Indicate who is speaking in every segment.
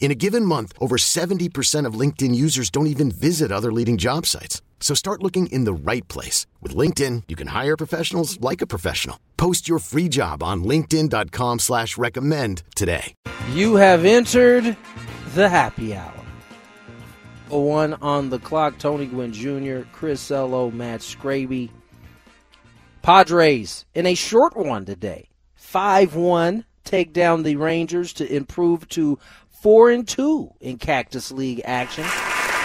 Speaker 1: In a given month, over 70% of LinkedIn users don't even visit other leading job sites. So start looking in the right place. With LinkedIn, you can hire professionals like a professional. Post your free job on linkedin.com slash recommend today.
Speaker 2: You have entered the happy hour. A one on the clock, Tony Gwynn Jr., Chris Ello, Matt Scraby. Padres in a short one today. 5-1 take down the Rangers to improve to 4 and 2 in Cactus League action.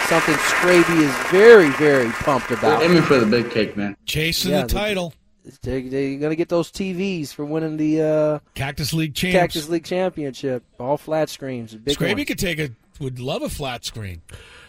Speaker 2: Something Scraby is very, very pumped about.
Speaker 3: Aiming for the big cake, man.
Speaker 4: Chasing
Speaker 2: Yeah,
Speaker 4: the title.
Speaker 2: They're, they're going to get those TVs for winning the uh,
Speaker 4: Cactus League champs.
Speaker 2: Cactus League championship. All flat screens. Big
Speaker 4: Scraby
Speaker 2: one.
Speaker 4: could take a would love a flat screen.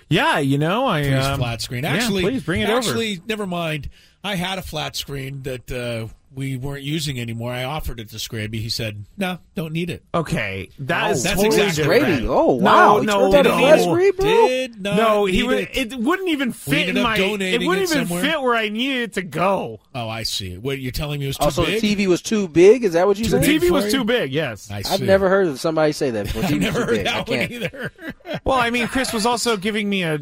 Speaker 5: Yeah, you know, I
Speaker 4: Please
Speaker 5: um,
Speaker 4: flat screen.
Speaker 5: yeah,
Speaker 4: Actually,
Speaker 5: please bring it over.
Speaker 4: actually, never mind. I had a flat screen that uh, we weren't using anymore. I offered it to Scraby. He said, "No, don't need it."
Speaker 5: Okay, that is
Speaker 4: that's
Speaker 5: totally
Speaker 4: exactly
Speaker 5: different.
Speaker 2: Scraby. Oh, wow.
Speaker 5: No,
Speaker 2: He
Speaker 5: no,
Speaker 2: turned out a
Speaker 5: no.
Speaker 2: flat bro?
Speaker 4: Did not
Speaker 5: No, he
Speaker 4: need
Speaker 5: would.
Speaker 4: it.
Speaker 5: It. wouldn't even fit in my.
Speaker 4: donating
Speaker 5: It wouldn't
Speaker 4: it
Speaker 5: even
Speaker 4: somewhere.
Speaker 5: fit where I needed it to go.
Speaker 4: Oh, I see. What you're telling me was too
Speaker 2: Also,
Speaker 4: big?
Speaker 2: the TV was too big. Is that what you
Speaker 4: Too
Speaker 2: said?
Speaker 5: The TV was
Speaker 4: you?
Speaker 5: too big. Yes.
Speaker 4: I
Speaker 2: I've never heard of somebody say that before.
Speaker 4: I've never heard
Speaker 2: big. I
Speaker 4: that one
Speaker 2: can't.
Speaker 4: either.
Speaker 5: Well, I mean, Chris was also giving me a.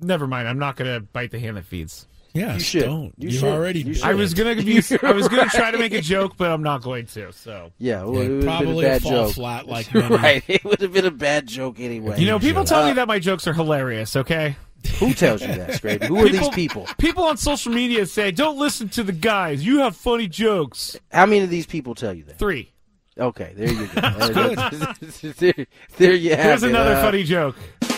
Speaker 5: Never mind. I'm not going to bite the hand that feeds.
Speaker 4: Yes,
Speaker 2: You should.
Speaker 4: don't.
Speaker 2: You
Speaker 4: You
Speaker 2: should.
Speaker 4: already.
Speaker 2: You should.
Speaker 5: I was gonna be. I was gonna try to make a joke, but I'm not going to. So
Speaker 2: Yeah, well,
Speaker 4: Yeah,
Speaker 2: it would have been a
Speaker 4: probably
Speaker 2: bad
Speaker 4: fall
Speaker 2: joke.
Speaker 4: flat like many.
Speaker 2: right. It would have been a bad joke anyway.
Speaker 5: you know, people tell
Speaker 2: Uh,
Speaker 5: me that my jokes are hilarious. Okay.
Speaker 2: who tells you that, Scraby? Who are these people?
Speaker 5: People on social media say, "Don't listen to the guys. You have funny jokes."
Speaker 2: How many of these people tell you that?
Speaker 5: Three.
Speaker 2: Okay, there you go. there, there you have
Speaker 5: Here's
Speaker 2: it.
Speaker 5: another
Speaker 2: Uh,
Speaker 5: funny joke.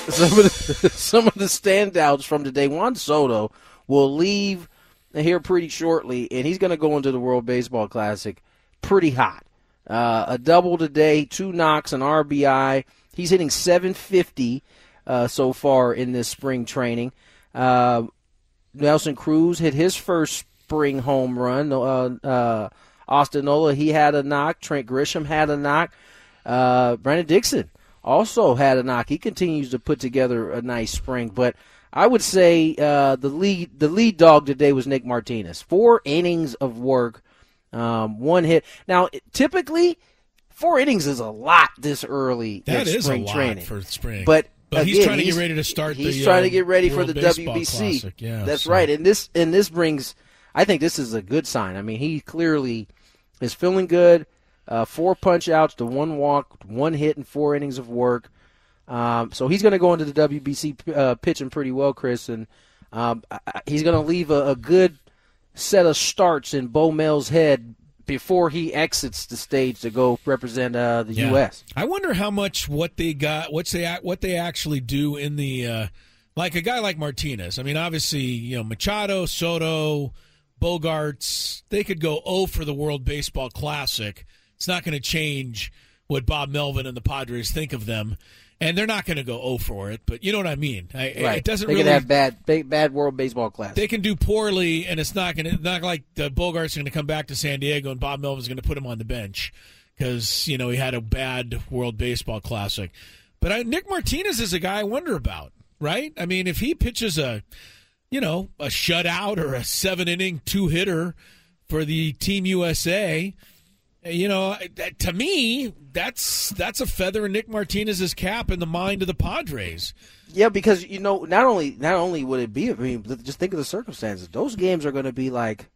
Speaker 2: some of the, some of the standouts from today. Juan Soto will leave here pretty shortly, and he's going to go into the World Baseball Classic pretty hot. Uh, a double today, two knocks, an RBI. He's hitting 750 uh, so far in this spring training. Uh, Nelson Cruz hit his first spring home run. Uh, uh, Austin Nola, he had a knock. Trent Grisham had a knock. Uh, Brandon Dixon also had a knock. He continues to put together a nice spring, but I would say uh, the lead the lead dog today was Nick Martinez. Four innings of work, um, one hit. Now, typically, four innings is a lot this early
Speaker 4: That
Speaker 2: in
Speaker 4: is
Speaker 2: spring
Speaker 4: a lot
Speaker 2: training
Speaker 4: for spring.
Speaker 2: But
Speaker 4: But he's
Speaker 2: again,
Speaker 4: trying to get ready to start
Speaker 2: He's
Speaker 4: the,
Speaker 2: trying
Speaker 4: uh,
Speaker 2: to get ready for the
Speaker 4: Baseball
Speaker 2: WBC.
Speaker 4: Classic, yeah,
Speaker 2: That's
Speaker 4: so-
Speaker 2: right, and this and this brings. I think this is a good sign. I mean, he clearly is feeling good. Uh, four punch outs to one walk, one hit, and four innings of work. Um, so he's going to go into the WBC uh, pitching pretty well, Chris, and um, he's going to leave a, a good set of starts in Bo Mel's head before he exits the stage to go represent uh, the
Speaker 4: Yeah.
Speaker 2: U.S.
Speaker 4: I wonder how much what they got, what's they what they actually do in the uh, like a guy like Martinez. I mean, obviously, you know, Machado, Soto, Bogaerts, they could go 0 for the World Baseball Classic. It's not going to change what Bob Melvin and the Padres think of them, and they're not going to go 0 for it. But you know what I mean? I,
Speaker 2: Right.
Speaker 4: It doesn't
Speaker 2: they
Speaker 4: really
Speaker 2: could have bad, bad, bad World Baseball Classic.
Speaker 4: they can do poorly, and it's not going to not like the Bogart's going to come back to San Diego and Bob Melvin's going to put him on the bench because you know he had a bad World Baseball Classic. But I, Nick Martinez is a guy I wonder about, right? I mean, if he pitches a you know a shutout or a seven inning two hitter for the Team USA. You know, that- to me, that's that's a feather in Nick Martinez's cap in the mind of the Padres.
Speaker 2: Yeah, because you know, not only not only would it be, I mean, just think of the circumstances. Those games are going to be like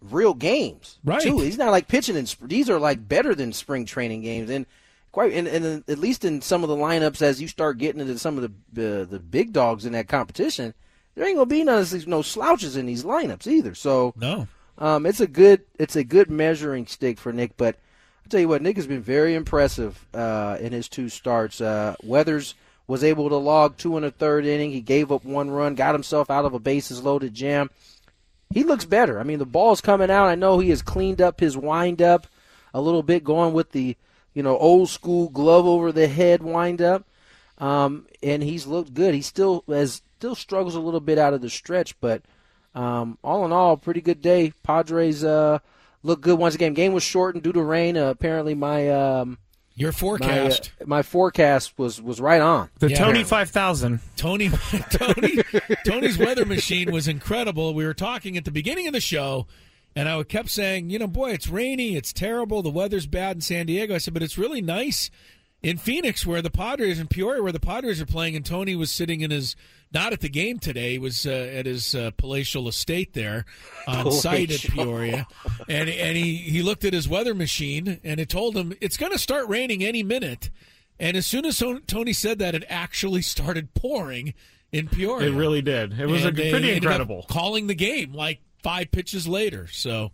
Speaker 2: real games,
Speaker 4: Right.
Speaker 2: Too. He's not like pitching in. These are like better than spring training games, and quite, and, and at least in some of the lineups, as you start getting into some of the uh, the big dogs in that competition, there ain't gonna be none of these no slouches in these lineups either. So
Speaker 4: No.
Speaker 2: Um, it's a good it's a good measuring stick for Nick. But I'll tell you what, Nick has been very impressive uh, in his two starts. Uh, Weathers was able to log two in the third inning. He gave up one run, got himself out of a bases loaded jam. He looks better. I mean, the ball's coming out. I know he has cleaned up his windup a little bit, going with the you know old school glove over the head windup. Um, and he's looked good. He still has still struggles a little bit out of the stretch, but um, all in all, pretty good day. Padres uh, look good once again. Game was shortened due to rain. Uh, apparently, my um,
Speaker 4: your forecast,
Speaker 2: my, uh, my, forecast was was right on.
Speaker 5: The yeah. Tony five thousand.
Speaker 4: Tony, Tony, Tony's weather machine was incredible. We were talking at the beginning of the show. And I kept saying, you know, boy, it's rainy, it's terrible, the weather's bad in San Diego. I said, but it's really nice in Phoenix, where the Padres, in Peoria, where the Padres are playing, and Tony was sitting in his not at the game today. He was uh, at his uh, palatial estate there on site at Peoria, and and he he looked at his weather machine and it told him it's going to start raining any minute. And as soon as Tony said that, it actually started pouring in Peoria.
Speaker 5: It really did. It was a, pretty incredible.
Speaker 4: calling the game like five pitches later, so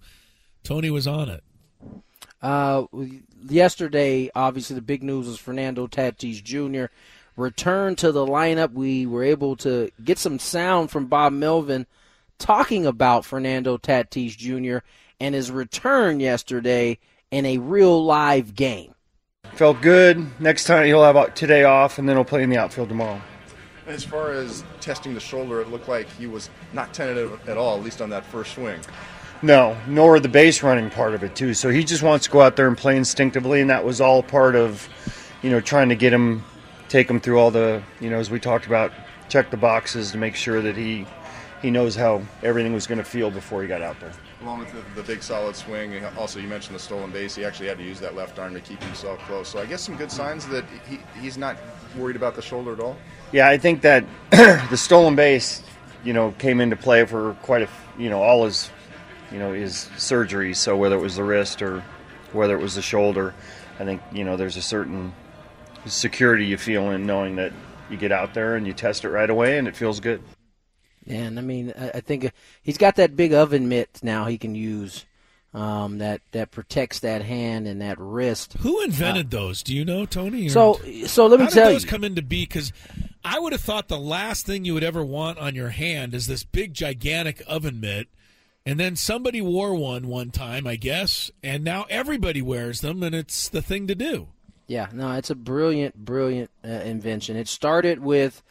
Speaker 4: Tony was on it.
Speaker 2: Uh, yesterday, obviously, the big news was Fernando Tatis Jr. returned to the lineup. We were able to get some sound from Bob Melvin talking about Fernando Tatis Jr. and his return yesterday in a real live game.
Speaker 3: Felt good. Next time he'll have today off, and then he'll play in the outfield tomorrow.
Speaker 6: As far as testing the shoulder, it looked like he was not tentative at all, at least on that first swing.
Speaker 3: No, nor the base running part of it too. So he just wants to go out there and play instinctively, and that was all part of, you know, trying to get him, take him through all the, you know, as we talked about, check the boxes to make sure that he, he knows how everything was going to feel before he got out there.
Speaker 6: Along with the, the big solid swing, also you mentioned the stolen base. He actually had to use that left arm to keep himself close. So I guess some good signs that he, he's not worried about the shoulder at all.
Speaker 3: Yeah, I think that the stolen base, you know, came into play for quite a, you know, all his you know, his surgery. So whether it was the wrist or whether it was the shoulder, I think you know there's a certain security you feel in knowing that you get out there and you test it right away and it feels good.
Speaker 2: And I mean, I think he's got that big oven mitt now he can use. Um, that that protects that hand and that wrist.
Speaker 4: Who invented uh, those? Do you know, Tony?
Speaker 2: So, so let me
Speaker 4: how
Speaker 2: tell
Speaker 4: did those
Speaker 2: you.
Speaker 4: come into be? Because I would have thought the last thing you would ever want on your hand is this big, gigantic oven mitt and then somebody wore one one time, I guess, and now everybody wears them, and it's the thing to do.
Speaker 2: Yeah, no, it's a brilliant, brilliant uh, invention. It started with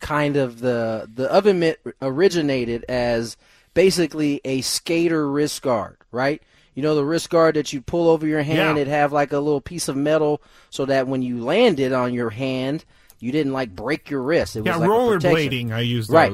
Speaker 2: kind of the the oven mitt originated as basically a skater wrist guard, right? You know the wrist guard that you pull over your hand.
Speaker 5: Yeah.
Speaker 2: It have like a little piece of metal so that when you landed on your hand, you didn't like break your wrist. It was
Speaker 5: yeah,
Speaker 2: like
Speaker 5: rollerblading. I used
Speaker 2: right.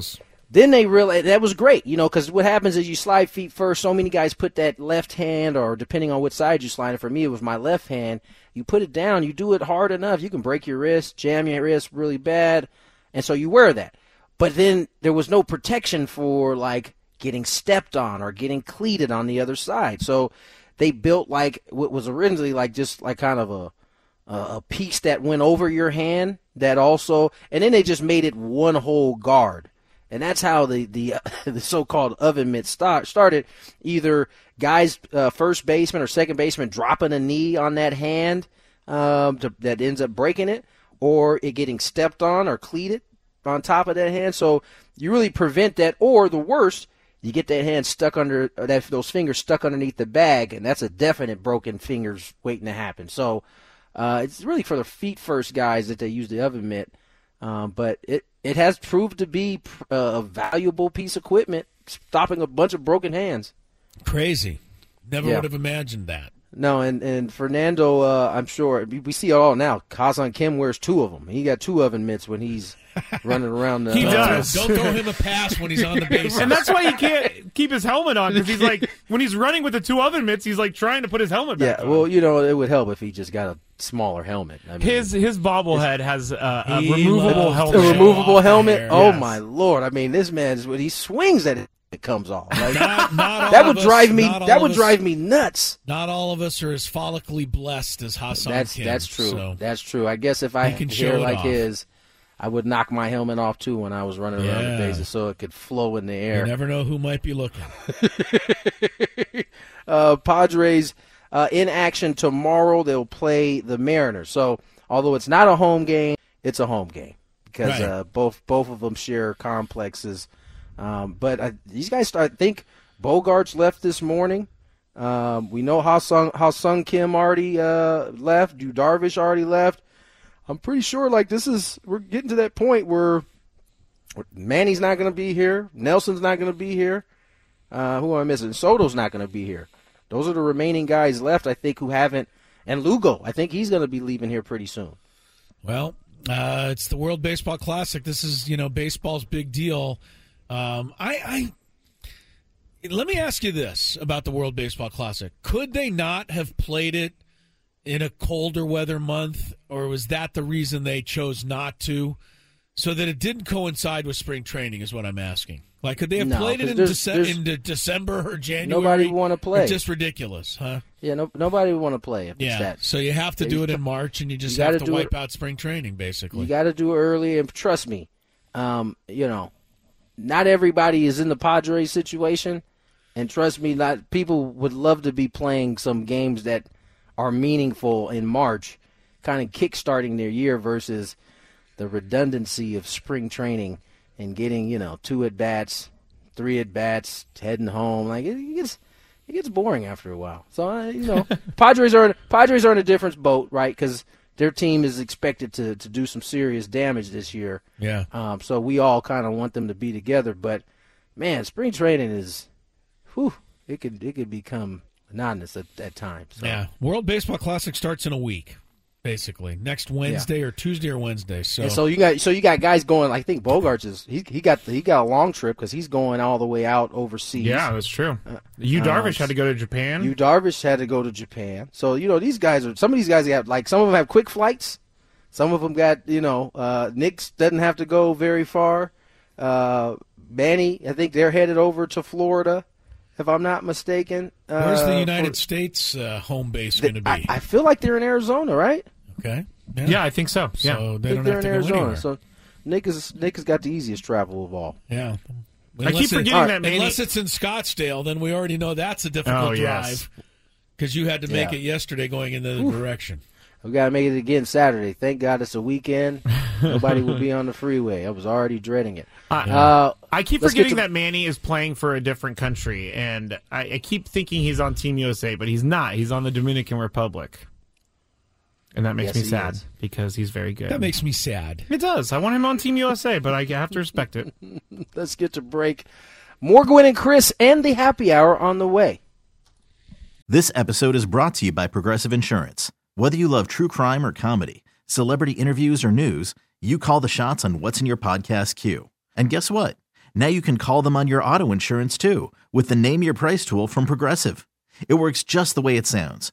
Speaker 2: Then they realized eh, that was great, you know, because what happens is you slide feet first. So many guys put that left hand, or depending on which side you slide it. For me, it was my left hand. You put it down, you do it hard enough, you can break your wrist, jam your wrist really bad, and so you wear that. But then there was no protection for like getting stepped on or getting cleated on the other side. So they built like what was originally like just like kind of a a piece that went over your hand that also, and then they just made it one whole guard and that's how the the, uh, the so-called oven mitt start, started. Either guys, uh, first baseman or second baseman, dropping a knee on that hand um, to, that ends up breaking it, or it getting stepped on or cleated on top of that hand. So you really prevent that. Or the worst, you get that hand stuck under that those fingers stuck underneath the bag, and that's a definite broken fingers waiting to happen. So uh, it's really for the feet first guys that they use the oven mitt. Um, but it it has proved to be uh, a valuable piece of equipment, stopping a bunch of broken hands.
Speaker 4: Crazy. Never yeah. would have imagined that.
Speaker 2: No, and and Fernando, uh, I'm sure we see it all now. Ha-Seong Kim wears two of them. He got two oven mitts when he's running around. The,
Speaker 5: he does.
Speaker 4: Don't throw him a pass when he's on the base.
Speaker 5: and that's why he can't keep his helmet on because he's like when he's running with the two oven mitts, he's like trying to put his helmet back.
Speaker 2: Yeah,
Speaker 5: on.
Speaker 2: well, you know, it would help if he just got a smaller helmet. I mean,
Speaker 5: his his bobblehead has a, a removable helmet.
Speaker 2: A removable helmet. Oh yes. my lord! I mean, this man's when he swings at it it comes off. Like,
Speaker 4: not, not
Speaker 2: that would
Speaker 4: us,
Speaker 2: drive me. That would us, drive me nuts.
Speaker 4: Not all of us are as follically blessed as Ha-Seong
Speaker 2: That's
Speaker 4: Kim,
Speaker 2: that's true.
Speaker 4: So
Speaker 2: that's true. I guess if I
Speaker 4: can
Speaker 2: hair like
Speaker 4: off.
Speaker 2: his, I would knock my helmet off too when I was running around the bases so it could flow in the
Speaker 4: You
Speaker 2: air.
Speaker 4: never know who might be looking.
Speaker 2: uh, Padres uh, in action tomorrow. They'll play the Mariners. So although it's not a home game, it's a home game because
Speaker 4: Right.
Speaker 2: uh, both both of them share complexes. Um, but uh, these guys, I think Bogaerts left this morning. Um, we know Ha-Seong how Sung Kim already uh, left. Yu Darvish already left. I'm pretty sure like this is we're getting to that point where Manny's not going to be here. Nelson's not going to be here. Uh, who am I missing? Soto's not going to be here. Those are the remaining guys left, I think, who haven't. And Lugo, I think he's going to be leaving here pretty soon.
Speaker 4: Well, uh, it's the World Baseball Classic. This is you know baseball's big deal. Um, I, I let me ask you this about the World Baseball Classic: Could they not have played it in a colder weather month, or was that the reason they chose not to, so that it didn't coincide with spring training? Is what I'm asking. Like, could they have
Speaker 2: No,
Speaker 4: played it in,
Speaker 2: there's-
Speaker 4: Dece-
Speaker 2: there's-
Speaker 4: in de- December or January?
Speaker 2: Nobody wanna play.
Speaker 4: It's just ridiculous, huh?
Speaker 2: Yeah, no, nobody would want to play
Speaker 4: Yeah.
Speaker 2: that.
Speaker 4: So you have to
Speaker 2: Yeah,
Speaker 4: do it in March, and you just
Speaker 2: you
Speaker 4: have to wipe
Speaker 2: it-
Speaker 4: out spring training, basically.
Speaker 2: You got to do it early, and trust me, um, you know, not everybody is in the Padres situation, and trust me, not people would love to be playing some games that are meaningful in March, kind of kickstarting their year versus the redundancy of spring training and getting you know two at bats, three at bats, heading home. Like it gets it gets boring after a while. So uh, you know, Padres are Padres are in a different boat, right? Because their team is expected to to do some serious damage this year.
Speaker 4: Yeah.
Speaker 2: Um, so we all kind of want them to be together, but man, spring training is, whew, it could it could become monotonous at, at times. So.
Speaker 4: Yeah, World Baseball Classic starts in a week, basically next Wednesday or Tuesday or Wednesday. So,
Speaker 2: And so you got so you got guys going. I think Bogaerts is he he got he got a long trip because he's going all the way out overseas.
Speaker 5: Yeah, that's true. You
Speaker 2: um,
Speaker 5: Darvish had to go to Japan.
Speaker 2: Yu Darvish had to go to Japan. So you know these guys are some of these guys have like some of them have quick flights. Some of them got you know uh, Knicks doesn't have to go very far. Uh, Manny, I think they're headed over to Florida, if I'm not mistaken. Uh,
Speaker 4: where's the United
Speaker 2: for-
Speaker 4: States uh, home base going to be?
Speaker 2: I, I feel like they're in Arizona, right?
Speaker 4: Okay.
Speaker 5: yeah, I think so. Yeah.
Speaker 4: So they
Speaker 2: I
Speaker 4: don't
Speaker 2: think they're
Speaker 4: have to
Speaker 2: in
Speaker 4: go
Speaker 2: Arizona.
Speaker 4: anywhere.
Speaker 2: So Nick is Nick has got the easiest travel of all.
Speaker 4: yeah.
Speaker 5: I keep
Speaker 4: Unless it-
Speaker 5: forgetting that Manny.
Speaker 4: Unless it's in Scottsdale, then we already know that's a difficult
Speaker 5: Oh,
Speaker 4: drive because you had to make
Speaker 2: Yeah.
Speaker 4: it yesterday going in the direction.
Speaker 2: We got to make it again Saturday. Thank God it's a weekend. Nobody will be on the freeway. I was already dreading it. Uh,
Speaker 5: I keep forgetting
Speaker 2: to-
Speaker 5: that Manny is playing for a different country, and I, I keep thinking he's on Team USA, but he's not. He's on the Dominican Republic, and that makes
Speaker 2: Yes,
Speaker 5: me sad
Speaker 2: is.
Speaker 5: because he's very good.
Speaker 4: That makes me sad.
Speaker 5: it does. I want him on Team USA, but I have to respect it.
Speaker 2: let's get to break. More Gwynn and Chris and the happy hour on the way.
Speaker 7: This episode is brought to you by Progressive Insurance. Whether you love true crime or comedy, celebrity interviews or news, you call the shots on what's in your podcast queue. And guess what? Now you can call them on your auto insurance too with the Name Your Price tool from Progressive. It works just the way it sounds.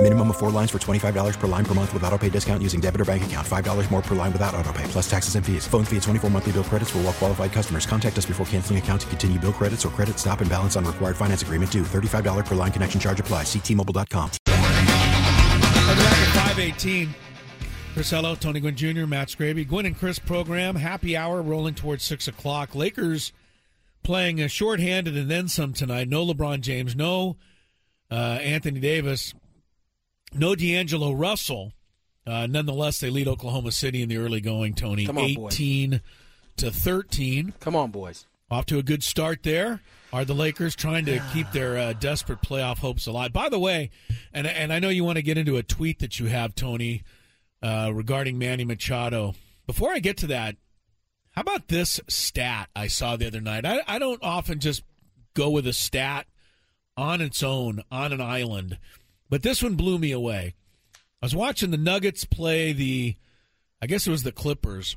Speaker 8: Minimum of four lines for $25 per line per month with auto pay discount using debit or bank account. $5 more per line without auto pay, plus taxes and fees. Phone fee at 24 monthly bill credits for all well qualified customers. Contact us before canceling account to continue bill credits or credit stop and balance on required finance agreement due. $35 per line connection charge apply. Ctmobile.com.
Speaker 4: Welcome back at 518. Chris Ello, Tony Gwynn Jr., Matt Scraby. Gwynn and Chris program, happy hour rolling towards 6 o'clock. Lakers playing a shorthanded and then some tonight. No LeBron James, no uh, Anthony Davis, no D'Angelo Russell. Uh, nonetheless, they lead Oklahoma City in the early going. Tony,
Speaker 2: Come on, boys.
Speaker 4: eighteen to thirteen.
Speaker 2: Come on, boys.
Speaker 4: Off to a good start there. Are the Lakers trying to keep their uh, desperate playoff hopes alive? By the way, and and I know you want to get into a tweet that you have, Tony, uh, regarding Manny Machado. Before I get to that, how about this stat I saw the other night? I, I don't often just go with a stat on its own on an island, but this one blew me away. I was watching the Nuggets play the, I guess it was the Clippers,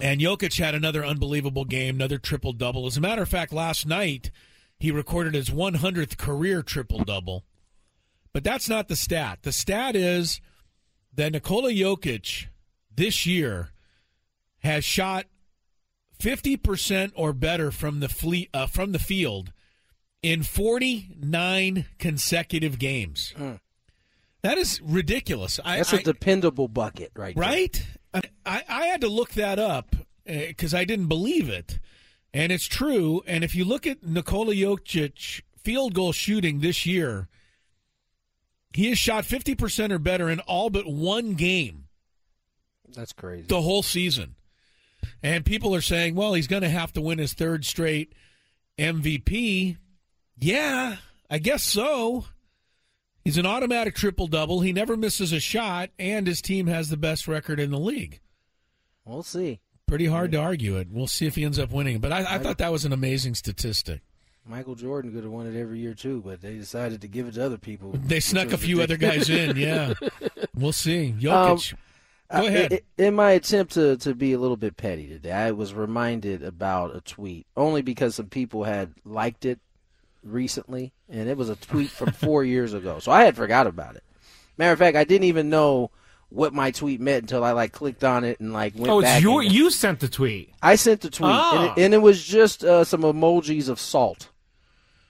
Speaker 4: and Jokic had another unbelievable game, another triple double. As a matter of fact, last night he recorded his 100th career triple double. But that's not the stat. The stat is that Nikola Jokic this year has shot 50% or better from the fleet uh, from the field in 49 consecutive games. That is ridiculous. I,
Speaker 2: That's
Speaker 4: a
Speaker 2: dependable bucket, right?
Speaker 4: right? I, I, had to look that up uh, because I didn't believe it, and it's true. And if you look at Nikola Jokic field goal shooting this year, he has shot 50% or better in all but one game
Speaker 2: That's crazy.
Speaker 4: the whole season. And people are saying, well, he's going to have to win his third straight MVP. Yeah, I guess so. He's an automatic triple double. He never misses a shot, and his team has the best record in the league.
Speaker 2: We'll see.
Speaker 4: Pretty hard to argue it. We'll see if he ends up winning. But I, I thought that was an amazing statistic.
Speaker 2: Michael Jordan could have won it every year too, but they decided to give it to other people.
Speaker 4: They snuck a few other guys in. Yeah, we'll see. Jokic,
Speaker 2: Um,
Speaker 4: go ahead.
Speaker 2: i- In my attempt to, to be a little bit petty today, I was reminded about a tweet only because some people had liked it recently, and it was a tweet from four years ago. So I had forgot about it. Matter of fact, I didn't even know what my tweet meant until I like clicked on it and like went
Speaker 5: Oh, it's your
Speaker 2: and-
Speaker 5: you sent the tweet.
Speaker 2: I sent the tweet, and,
Speaker 5: Ah.
Speaker 2: it, and it was just uh, some emojis of salt.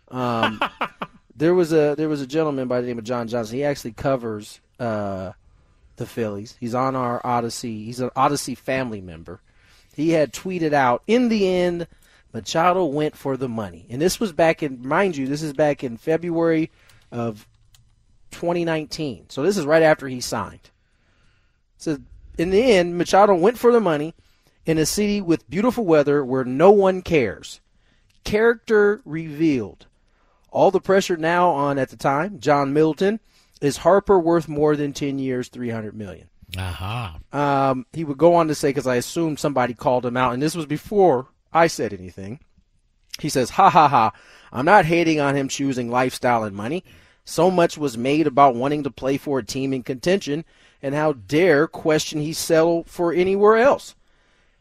Speaker 2: Um, there was a there was a gentleman by the name of John Johnson. He actually covers uh, the Phillies. He's on our Audacy. He's an Audacy family member. He had tweeted out, "In the end, Machado went for the money." And this was back in, mind you, this is back in February of 2019. So this is right after he signed. So in the end, Machado went for the money in a city with beautiful weather where no one cares. Character revealed. All the pressure now on at the time, John Middleton, is Harper worth more than 10 years, 300 million.
Speaker 4: Aha.
Speaker 2: Um, he would go on to say, because I assume somebody called him out, and this was before I said anything. He says, ha ha ha, I'm not hating on him choosing lifestyle and money. So much was made about wanting to play for a team in contention, and how dare question he settle for anywhere else.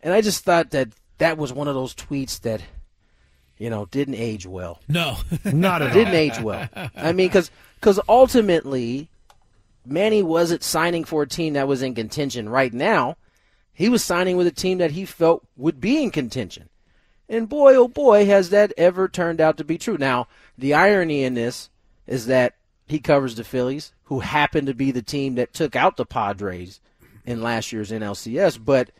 Speaker 2: And I just thought that that was one of those tweets that, you know, didn't age well.
Speaker 4: No,
Speaker 5: Not at all.
Speaker 2: didn't age well. I mean, because because ultimately, Manny wasn't signing for a team that was in contention right now. He was signing with a team that he felt would be in contention. And boy, oh boy, has that ever turned out to be true. Now, the irony in this is that he covers the Phillies, who happen to be the team that took out the Padres in last year's NLCS. But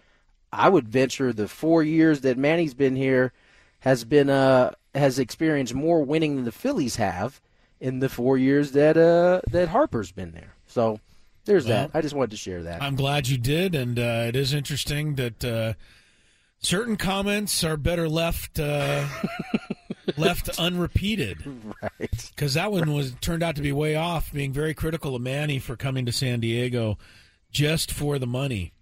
Speaker 2: I would venture the four years that Manny's been here has been uh has experienced more winning than the Phillies have in the four years that uh that Harper's been there. So there's
Speaker 4: Well,
Speaker 2: that. I just wanted to share that.
Speaker 4: I'm glad you did, and uh, it is interesting that uh, certain comments are better left uh, left unrepeated.
Speaker 2: Right.
Speaker 4: Because that one was turned out to be way off, being very critical of Manny for coming to San Diego just for the money.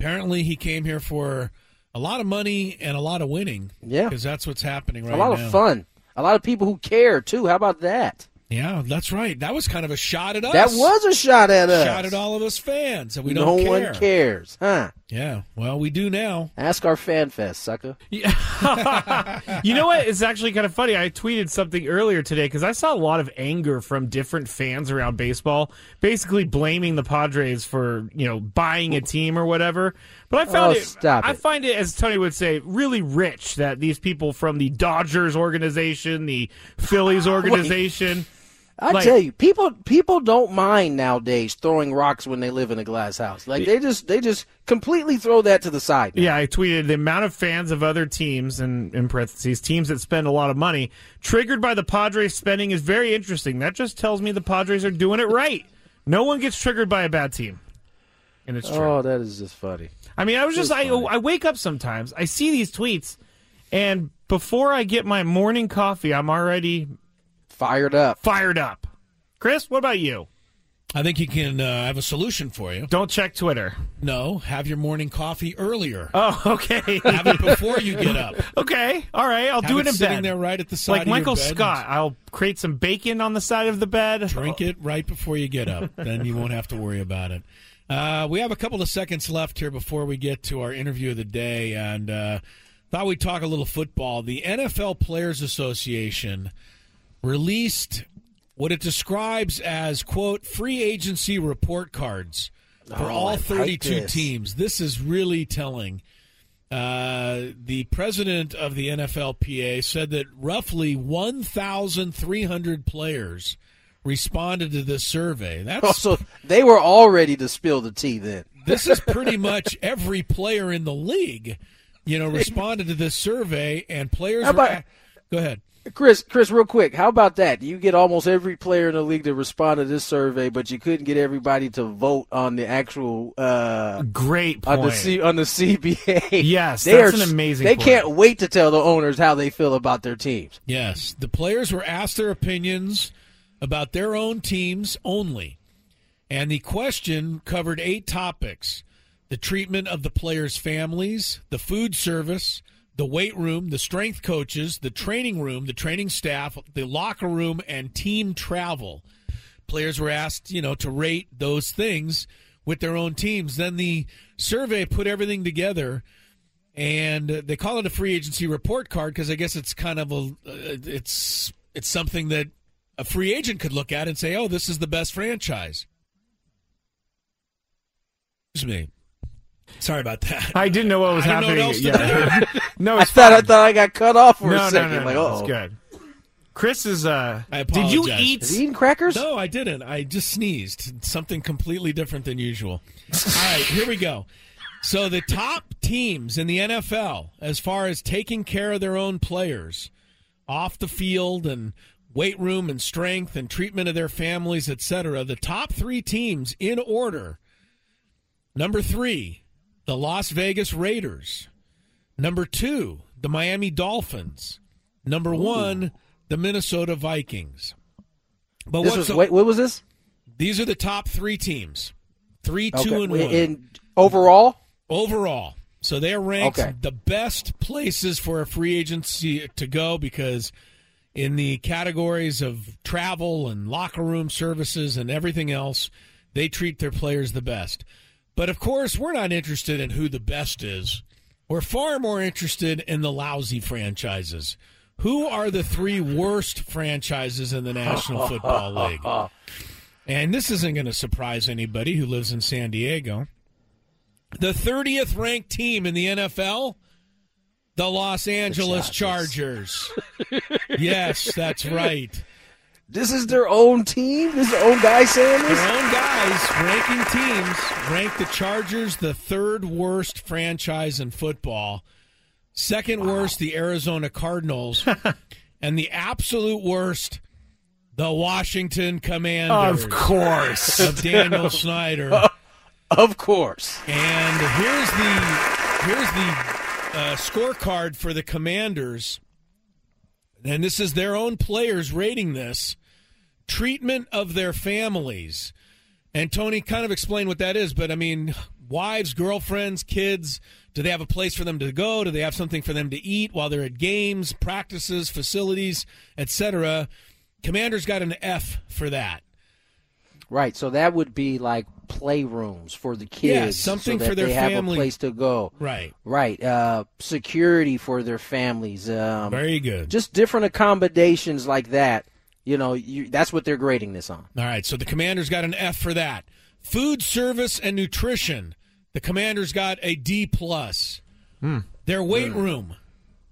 Speaker 4: Apparently, he came here for a lot of money and a lot of winning.
Speaker 2: Yeah.
Speaker 4: because that's what's happening right now.
Speaker 2: a lot
Speaker 4: now.
Speaker 2: of fun. A lot of people who care too. How about that?
Speaker 4: Yeah, that's right. That was kind of a shot at us.
Speaker 2: That was a shot at us.
Speaker 4: shot at all of us fans and we
Speaker 2: no
Speaker 4: don't care.
Speaker 2: one cares, huh?
Speaker 4: Yeah, well, we do now.
Speaker 2: Ask our fan fest, sucker.
Speaker 5: you know what? It's actually kind of funny. I tweeted something earlier today because I saw a lot of anger from different fans around baseball, basically blaming the Padres for you know buying a team or whatever. But I oh, found
Speaker 2: Oh,
Speaker 5: it.
Speaker 2: stop
Speaker 5: I
Speaker 2: it.
Speaker 5: find it, as Tony would say, really rich that these people from the Dodgers organization, the Phillies organization.
Speaker 2: I
Speaker 5: Like-
Speaker 2: tell you, people people don't mind nowadays throwing rocks when they live in a glass house. Like they just they just completely throw that to the side. now.
Speaker 5: Yeah, I tweeted the amount of fans of other teams, and in parentheses, teams that spend a lot of money, triggered by the Padres spending is very interesting. That just tells me the Padres are doing it right. No one gets triggered by a bad team. and it's true.
Speaker 2: Oh, that is just funny.
Speaker 5: I mean, I was just
Speaker 2: It's
Speaker 5: I
Speaker 2: funny.
Speaker 5: I wake up sometimes, I see these tweets, and before I get my morning coffee, I'm already
Speaker 2: Fired up.
Speaker 5: fired up. Chris, what about you?
Speaker 4: I think you can uh, have a solution for you.
Speaker 5: Don't check Twitter.
Speaker 4: No, have your morning coffee earlier.
Speaker 5: Oh, okay.
Speaker 4: have it before you get up.
Speaker 5: okay, all right. I'll
Speaker 4: Have
Speaker 5: do
Speaker 4: it
Speaker 5: it in
Speaker 4: sitting
Speaker 5: bed.
Speaker 4: there right at the side
Speaker 5: like
Speaker 4: of your
Speaker 5: Michael
Speaker 4: bed.
Speaker 5: Scott. I'll create some bacon on the side of the bed.
Speaker 4: Drink it right before you get up. then you won't have to worry about it. Uh, we have a couple of seconds left here before we get to our interview of the day, and uh, thought we'd talk a little football. The NFL Players Association released what it describes as quote free agency report cards for
Speaker 2: Oh,
Speaker 4: all
Speaker 2: like
Speaker 4: 32
Speaker 2: this.
Speaker 4: teams. This is really telling. Uh, the president of the NFLPA said that roughly 1,300 players responded to this survey. That's
Speaker 2: Oh, so they were all ready to spill the tea then.
Speaker 4: this is pretty much every player in the league, you know, responded to this survey, and players.
Speaker 2: How
Speaker 4: were
Speaker 2: about-
Speaker 4: a- go ahead.
Speaker 2: Chris, Chris, real quick, how about that? You get almost every player in the league to respond to this survey, but you couldn't get everybody to vote on the actual uh,
Speaker 5: Great
Speaker 2: on the. C, on the CBA.
Speaker 5: Yes,
Speaker 2: they
Speaker 5: that's
Speaker 2: are,
Speaker 5: an amazing
Speaker 2: They
Speaker 5: point.
Speaker 2: can't wait to tell the owners how they feel about their teams.
Speaker 4: Yes, the players were asked their opinions about their own teams only. And the question covered eight topics the treatment of the players' families, the food service, the weight room, the strength coaches, the training room, the training staff, the locker room, and team travel. Players were asked, you know, to rate those things with their own teams. Then the survey put everything together and they call it a free agency report card because I guess it's kind of a uh, it's it's something that a free agent could look at and say, "Oh, this is the best franchise." Excuse me. Sorry about that.
Speaker 5: I didn't know what was
Speaker 4: I don't know
Speaker 5: happening.
Speaker 4: what else to
Speaker 5: yeah.
Speaker 4: do.
Speaker 5: no,
Speaker 2: I
Speaker 5: it's
Speaker 2: thought I thought I got cut off for
Speaker 5: no,
Speaker 2: a second.
Speaker 5: No, no,
Speaker 2: like, oh,
Speaker 5: it's good. Chris is. uh
Speaker 4: I
Speaker 5: Did you eat?
Speaker 2: Is he eating crackers?
Speaker 4: No, I didn't. I just sneezed. Something completely different than usual. All right, here we go. So the top teams in the NFL, as far as taking care of their own players off the field and weight room and strength and treatment of their families, etc., the top three teams in order. Number three, the Las Vegas Raiders. Number two, the Miami Dolphins. Number one, the Minnesota Vikings. But
Speaker 2: This was
Speaker 4: the-
Speaker 2: wait, what was this?
Speaker 4: these are the top three teams. Three, two,
Speaker 2: Okay.
Speaker 4: and one.
Speaker 2: In overall,
Speaker 4: Overall. So they're ranked
Speaker 2: Okay.
Speaker 4: the best places for a free agency to go because in the categories of travel and locker room services and everything else, they treat their players the best. But of course, we're not interested in who the best is. We're far more interested in the lousy franchises. Who are the three worst franchises in the National Football League? And this isn't going to surprise anybody who lives in San Diego. The 30th ranked team in the NFL, the Los Angeles Chargers. yes, that's right.
Speaker 2: this is their own team. This is their own guy saying this.
Speaker 4: Their own guys ranking teams rank the Chargers the third worst franchise in football. Second worst, the Arizona Cardinals. and the absolute worst, the Washington Commanders.
Speaker 5: Of course.
Speaker 4: Of Daniel Snyder.
Speaker 2: Of course.
Speaker 4: And here's the here's the uh, scorecard for the Commanders, and this is their own players rating this treatment of their families. And Tony kind of explained what that is, but I mean, wives, girlfriends, kids. Do they have a place for them to go? Do they have something for them to eat while they're at games, practices, facilities, etc.? Commanders got an F for that.
Speaker 2: Right. So that would be like playrooms for the kids.
Speaker 4: Yeah, something
Speaker 2: so that
Speaker 4: for their
Speaker 2: they have
Speaker 4: family.
Speaker 2: a place to go.
Speaker 4: Right.
Speaker 2: Right. Uh, security for their families. Um,
Speaker 4: Very good.
Speaker 2: Just different accommodations like that. You know, you, that's what they're grading this on.
Speaker 4: All right, so the Commanders got an F for that. Food service and nutrition. The Commanders got a D plus. Their weight room,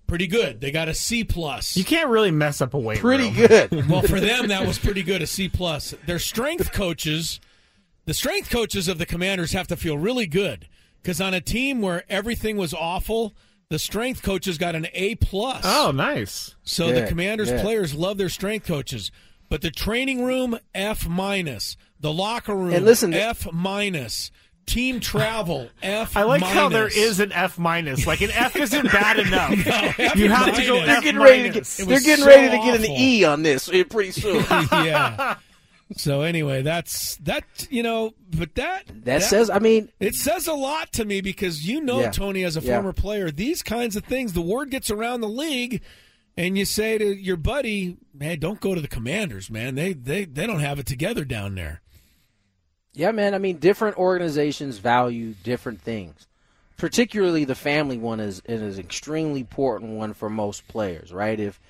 Speaker 4: pretty good. They got a C plus.
Speaker 5: You can't really mess up a weight
Speaker 2: Pretty
Speaker 5: room.
Speaker 2: good.
Speaker 4: Well, for them that was pretty good, a C plus. Their strength coaches, the strength coaches of the Commanders have to feel really good because on a team where everything was awful, the strength coaches got an A plus.
Speaker 5: Oh, nice.
Speaker 4: So the Commanders
Speaker 2: good.
Speaker 4: players love their strength coaches, but the training room F minus, the locker room
Speaker 2: And listen-
Speaker 4: F minus, team travel F.
Speaker 5: I like how there is an F minus. Like an F isn't bad enough.
Speaker 4: F
Speaker 5: you have to go.
Speaker 2: They're
Speaker 5: F
Speaker 2: getting ready to get. They're getting
Speaker 4: so
Speaker 2: ready to get an
Speaker 4: awful.
Speaker 2: E on this eh, pretty soon.
Speaker 4: yeah. So anyway, that's that. You know, but that
Speaker 2: That says, I mean,
Speaker 4: it says a lot to me because you know,
Speaker 2: Yeah.
Speaker 4: Tony, as a
Speaker 2: Yeah.
Speaker 4: former player, these kinds of things, the word gets around the league, and you say to your buddy, "Man, don't go to the Commanders, man. They they they don't have it together down there."
Speaker 2: Yeah, man. I mean, different organizations value different things. Particularly the family one is, is an extremely important one for most players, right? If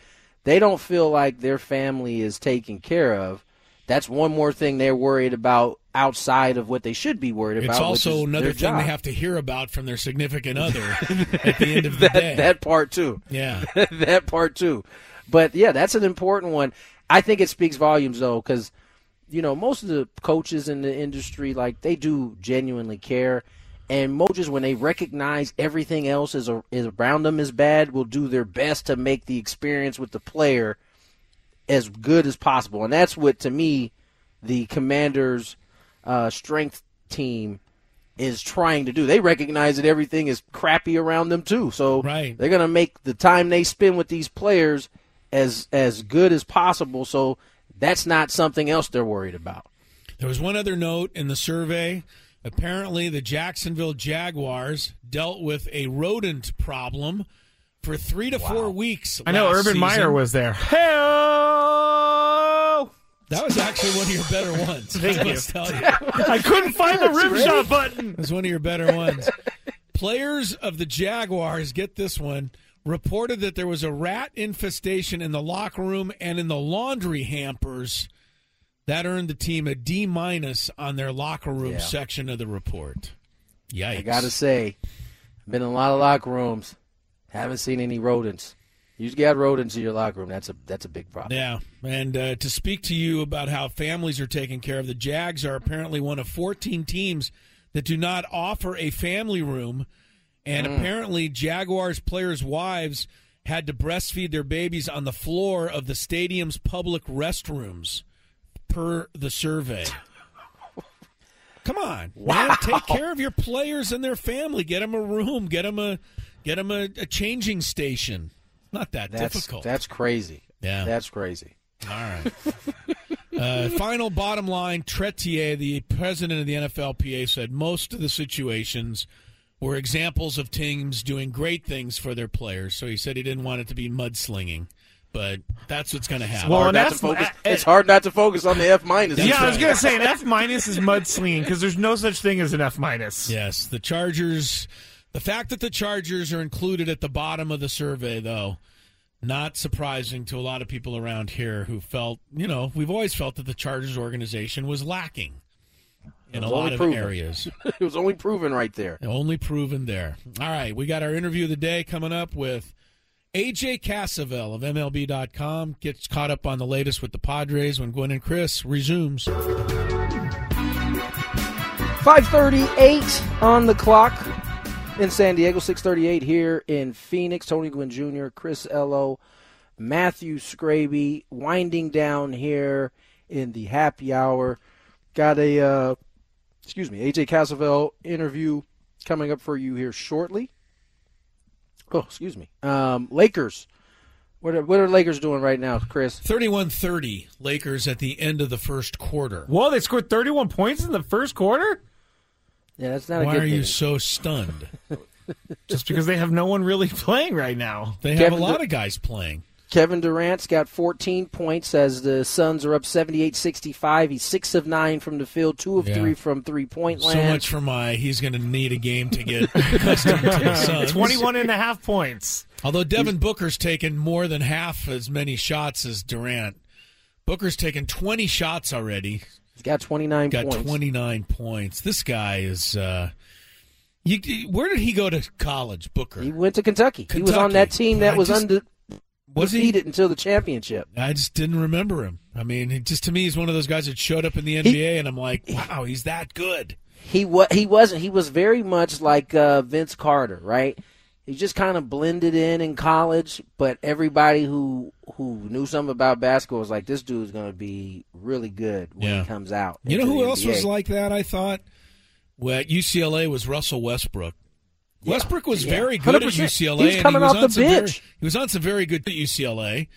Speaker 2: they don't feel like their family is taken care of, that's one more thing they're worried about outside of what they should be worried
Speaker 4: It's
Speaker 2: about. which
Speaker 4: also another thing
Speaker 2: job.
Speaker 4: they have to hear about from their significant other at the end of the
Speaker 2: that,
Speaker 4: day.
Speaker 2: that part too.
Speaker 4: Yeah.
Speaker 2: that part too. But yeah, that's an important one. I think it speaks volumes though, because you know most of the coaches in the industry, like they do genuinely care, and coaches when they recognize everything else is, a, is around them is bad, will do their best to make the experience with the player as good as possible, and that's what to me the Commanders' uh, strength team is trying to do. They recognize that everything is crappy around them too, so
Speaker 4: Right.
Speaker 2: they're going to make the time they spend with these players as as good as possible. So that's not something else they're worried about.
Speaker 4: There was one other note in the survey. Apparently, the Jacksonville Jaguars dealt with a rodent problem for three to four weeks.
Speaker 5: I know
Speaker 4: last
Speaker 5: Urban Meyer was there. Hey!
Speaker 4: That was actually one of your better ones.
Speaker 5: Thank
Speaker 4: I
Speaker 5: you.
Speaker 4: must tell you.
Speaker 5: I couldn't find the rim shot button.
Speaker 4: It was one of your better ones. Players of the Jaguars, get this one, reported that there was a rat infestation in the locker room and in the laundry hampers. That earned the team a D minus on their locker room
Speaker 2: Yeah.
Speaker 4: section of the report. Yikes.
Speaker 2: I got to say, been in a lot of locker rooms, haven't seen any rodents. You got rodents in your locker room. That's a that's a big problem.
Speaker 4: Yeah, and uh, to speak to you about how families are taken care of, the Jags are apparently one of 14 teams that do not offer a family room, and apparently Jaguars players' wives had to breastfeed their babies on the floor of the stadium's public restrooms, per the survey. Come on, man! Take care of your players and their family. Get them a room. Get them a get 'em a, a changing station. Not that
Speaker 2: That's
Speaker 4: difficult.
Speaker 2: that's crazy.
Speaker 4: Yeah.
Speaker 2: that's crazy.
Speaker 4: All right. uh, final bottom line Tretter, the president of the NFLPA, said most of the situations were examples of teams doing great things for their players. So he said he didn't want it to be mudslinging, but that's what's going to happen.
Speaker 5: Well,
Speaker 2: Hard
Speaker 5: an
Speaker 2: not to focus. it's hard not to focus on the F minus.
Speaker 5: yeah, I was gonna say an F minus is mudslinging because there's no such thing as an F minus.
Speaker 4: yes, the Chargers. The fact that the Chargers are included at the bottom of the survey, though, not surprising to a lot of people around here who felt, you know, we've always felt that the Chargers organization was lacking in a lot of
Speaker 2: proven.
Speaker 4: areas.
Speaker 2: it was only proven right there.
Speaker 4: Only proven there. All right, we got our interview of the day coming up with AJ Cassavell of MLB.com. Gets caught up on the latest with the Padres when Gwynn and Chris resumes.
Speaker 2: 538 on the clock in San Diego, 638 here in Phoenix. Tony Gwynn Jr., Chris Ello, Matthew Scraby winding down here in the happy hour. Got a, uh, excuse me, AJ Cassavell interview coming up for you here shortly. Oh, excuse me. Um, Lakers. What are, what are Lakers doing right now, Chris?
Speaker 4: 31 30, Lakers at the end of the first quarter.
Speaker 5: Whoa, they scored 31 points in the first quarter
Speaker 2: Yeah, that's not a
Speaker 4: Why
Speaker 2: good
Speaker 4: are you
Speaker 2: thing.
Speaker 4: so stunned?
Speaker 5: just because they have no one really playing right now.
Speaker 4: They have
Speaker 2: Kevin
Speaker 4: a lot of guys playing.
Speaker 2: Kevin Durant's got 14 points as the Suns are up 78-65. He's 6 of 9 from the field, 2 of
Speaker 4: Yeah.
Speaker 2: 3 from three-point land.
Speaker 4: So much for my, he's going to need a game to get accustomed to the Suns.
Speaker 5: 21 and a half points.
Speaker 4: Although Devin Booker's taken more than half as many shots as Durant. Booker's taken 20 shots already.
Speaker 2: He's got 29
Speaker 4: Got
Speaker 2: points.
Speaker 4: 29 points. This guy is. Uh, you, where did he go to college, Booker?
Speaker 2: He went to Kentucky. He was on that team that
Speaker 4: I
Speaker 2: was
Speaker 4: just-
Speaker 2: unde-
Speaker 4: Was he?
Speaker 2: defeated until the championship.
Speaker 4: I just didn't remember him. I mean, he just to me, he's one of those guys that showed up in the NBA, and I'm like, wow, he's that good.
Speaker 2: He wa- he wasn't. He was very much like uh, Vince Carter, right? He just kind of blended in in college, but everybody who who knew something about basketball was like, this dude's going to be really good when
Speaker 4: Yeah.
Speaker 2: he comes out.
Speaker 4: You know who else
Speaker 2: NBA.
Speaker 4: was like that? I thought at UCLA was Russell Westbrook.
Speaker 2: Yeah.
Speaker 4: Westbrook was
Speaker 2: Yeah.
Speaker 4: very good at
Speaker 2: 100%.
Speaker 4: UCLA.
Speaker 2: He was
Speaker 4: and
Speaker 2: coming
Speaker 4: he was
Speaker 2: off
Speaker 4: on
Speaker 2: the
Speaker 4: some very- he was on some very good at UCLA,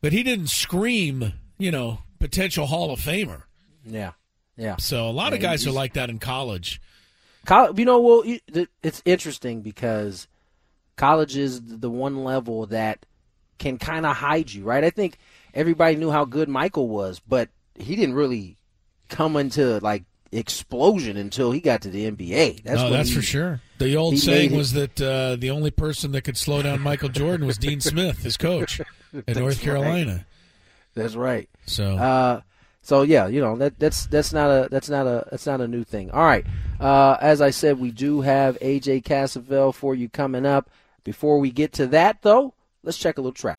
Speaker 4: but he didn't scream, you know, potential Hall of Famer.
Speaker 2: Yeah, yeah.
Speaker 4: So a lot of guys are like that in college.
Speaker 2: College, you know, well, you- it's interesting because college is the one level that can kind of hide you, right? I think everybody knew how good Michael was, but he didn't really come into like explosion until he got to the NBA. That's
Speaker 4: no, that's
Speaker 2: he-
Speaker 4: for sure. The old saying was that uh, the only person that could slow down Michael Jordan was Dean Smith, his coach at North
Speaker 2: right.
Speaker 4: Carolina.
Speaker 2: That's right.
Speaker 4: So,
Speaker 2: uh, so yeah, you know that that's that's not a that's not a that's not a new thing. All right, uh, as I said, we do have AJ Cassavell for you coming up. Before we get to that, though, let's check a little track.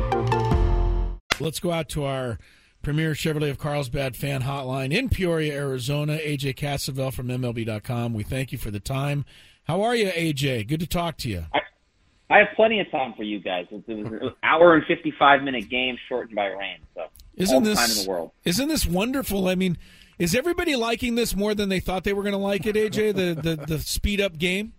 Speaker 4: let's go out to our premier Chevrolet of Carlsbad fan hotline in Peoria, Arizona. AJ Cassavell from MLB.com. We thank you for the time. How are you, AJ? Good to talk to you.
Speaker 9: I have plenty of time for you guys. It was an hour and fifty-five minute game shortened by rain, so
Speaker 4: Isn't this
Speaker 9: time in the world.
Speaker 4: Isn't this wonderful? I mean, is everybody liking this more than they thought they were going to like it, AJ? The the the speed up game.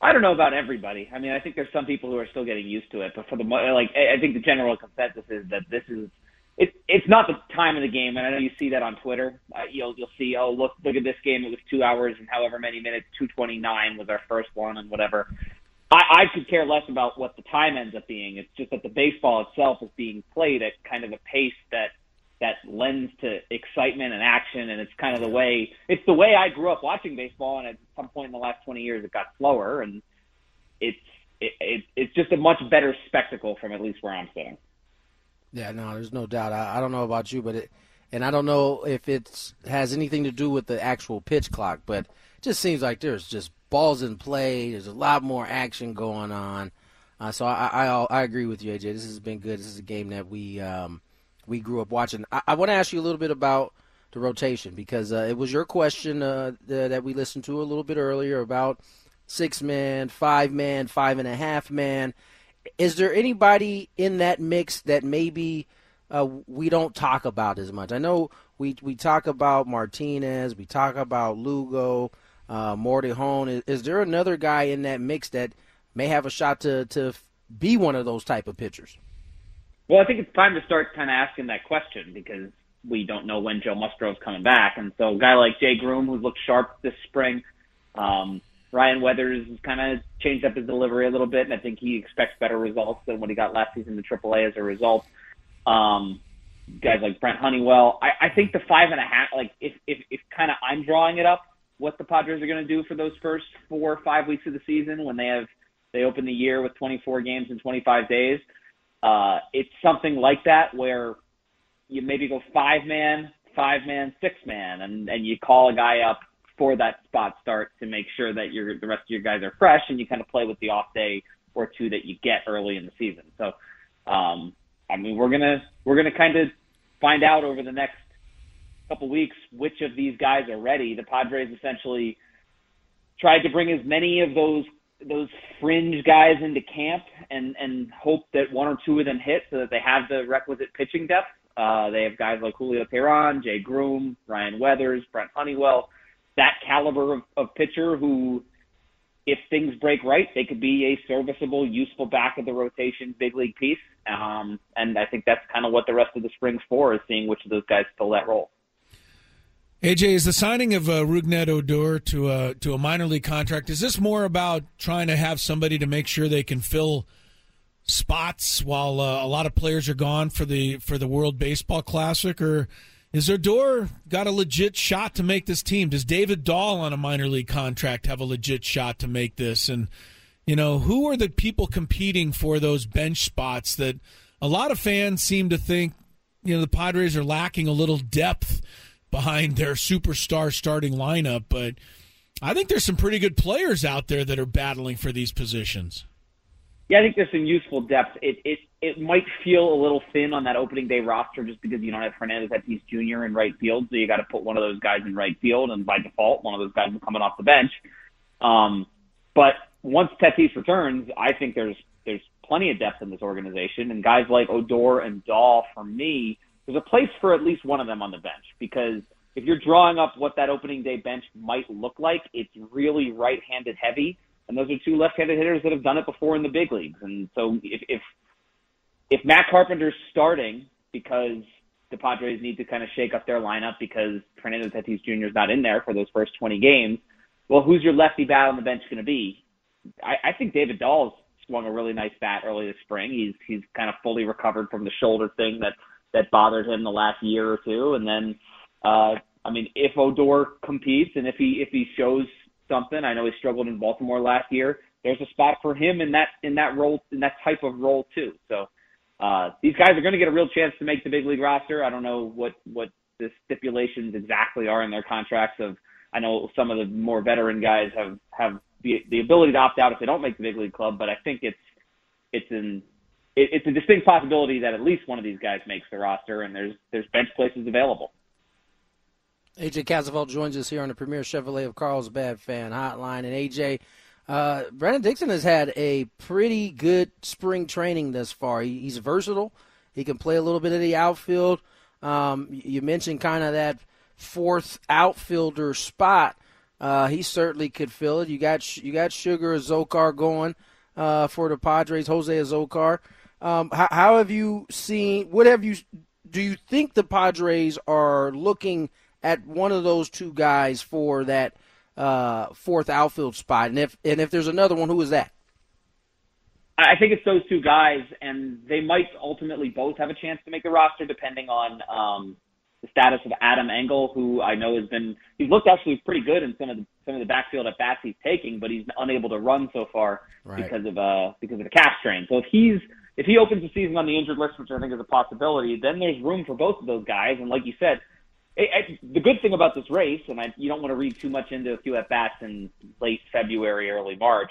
Speaker 9: I don't know about everybody. I mean, I think there's some people who are still getting used to it, but for the like, I think the general consensus is that this is it. It's not the time of the game, and I know you see that on Twitter. Uh, you'll you'll see, oh look, look at this game. It was two hours and however many minutes. Two twenty nine was our first one, and whatever. I, I could care less about what the time ends up being. It's just that the baseball itself is being played at kind of a pace that that lends to excitement and action, and it's kind of the way it's the way I grew up watching baseball. And at some point in the last twenty years, it got slower, and it's it, it it's just a much better spectacle from at least where I'm sitting.
Speaker 2: Yeah, no, there's no doubt. I, I don't know about you, but it, and I don't know if it has anything to do with the actual pitch clock, but it just seems like there's just balls in play. There's a lot more action going on. Uh, so I, I I agree with you, AJ. This has been good. This is a game that we um, we grew up watching. I, I want to ask you a little bit about the rotation because uh, it was your question uh, the, that we listened to a little bit earlier about six man, five man, five and a half man. Is there anybody in that mix that maybe uh, we don't talk about as much? I know we we talk about Martinez, we talk about Lugo, uh, Morejon. Is, is there another guy in that mix that may have a shot to to be one of those type of pitchers?
Speaker 9: Well, I think it's time to start kind of asking that question because we don't know when Joe Musgrove's coming back, and so a guy like Jay Groome, who's looked sharp this spring, um, Ryan Weathers has kind of changed up his delivery a little bit, and I think he expects better results than what he got last season in AAA as a result. Um, guys like Brent Honeywell, I, I think the five and a half, like if if, if kind of I'm drawing it up, what the Padres are going to do for those first four or five weeks of the season when they have they open the year with 24 games in 25 days. Uh, it's something like that where you maybe go five man, five man, six man, and and you call a guy up for that spot start to make sure that your the rest of your guys are fresh, and you kind of play with the off day or two that you get early in the season. So, um, I mean, we're gonna we're gonna kind of find out over the next couple weeks which of these guys are ready. The Padres essentially tried to bring as many of those those fringe guys into camp and and hope that one or two of them hit so that they have the requisite pitching depth. Uh, they have guys like Julio Teheran, Jay Groome, Ryan Weathers, Brent Honeywell, that caliber of, of pitcher who, if things break right, they could be a serviceable, useful back of the rotation big league piece. Um, and I think that's kind of what the rest of the spring's for is seeing which of those guys fill that role.
Speaker 4: AJ, is the signing of uh, Rougned Odor to a to a minor league contract? Is this more about trying to have somebody to make sure they can fill spots while uh, a lot of players are gone for the for the World Baseball Classic, or is Odor got a legit shot to make this team? Does David Dahl on a minor league contract have a legit shot to make this? And you know, who are the people competing for those bench spots that a lot of fans seem to think you know the Padres are lacking a little depth behind their superstar starting lineup, but I think there's some pretty good players out there that are battling for these positions.
Speaker 9: Yeah, I think there's some useful depth. It it it might feel a little thin on that opening day roster just because you don't have Fernandez Tatis Jr. in right field, so you got to put one of those guys in right field, and by default, one of those guys is coming off the bench. Um, but once Tatis returns, I think there's there's plenty of depth in this organization, and guys like Odor and Dahl, for me, there's a place for at least one of them on the bench because if you're drawing up what that opening day bench might look like, it's really right-handed heavy and those are two left-handed hitters that have done it before in the big leagues. And so if if, if Matt Carpenter's starting because the Padres need to kind of shake up their lineup because Fernando Tatis Jr. is not in there for those first 20 games, well, who's your lefty bat on the bench going to be? I, I think David Dahl's swung a really nice bat early this spring. He's he's kind of fully recovered from the shoulder thing that that bothered him the last year or two, and then. Uh, I mean, if Odor competes and if he if he shows something. I know he struggled in Baltimore last year. There's a spot for him in that in that role in that type of role too. So uh, these guys are going to get a real chance to make the big league roster. I don't know what what the stipulations exactly are in their contracts. Of I know some of the more veteran guys have have the the ability to opt out if they don't make the big league club, but I think it's it's an it, it's a distinct possibility that at least one of these guys makes the roster, and there's there's bench places available.
Speaker 2: AJ Cassavell joins us here on the Premier Chevrolet of Carlsbad Fan Hotline. And AJ, uh, Brandon Dixon has had a pretty good spring training thus far. He, he's versatile. He can play a little bit of the outfield. Um, you mentioned kind of that fourth outfielder spot. Uh, he certainly could fill it. You got you got Sugar Azocar going uh, for the Padres. Jose Azocar. Um, how, how have you seen? What have you? Do you think the Padres are looking at one of those two guys for that uh, fourth outfield spot? And if and if there's another one, who is that?
Speaker 9: I think it's those two guys, and they might ultimately both have a chance to make the roster, depending on um, the status of Adam Engel, who I know has been he's looked actually pretty good in some of the some of the backfield at bats he's taking, but he's unable to run so far right. because of uh because of the calf strain. So if he's if he opens the season on the injured list, which I think is a possibility, then there's room for both of those guys. And like you said, the good thing about this race, and I, you don't want to read too much into a few at bats in late February, early March,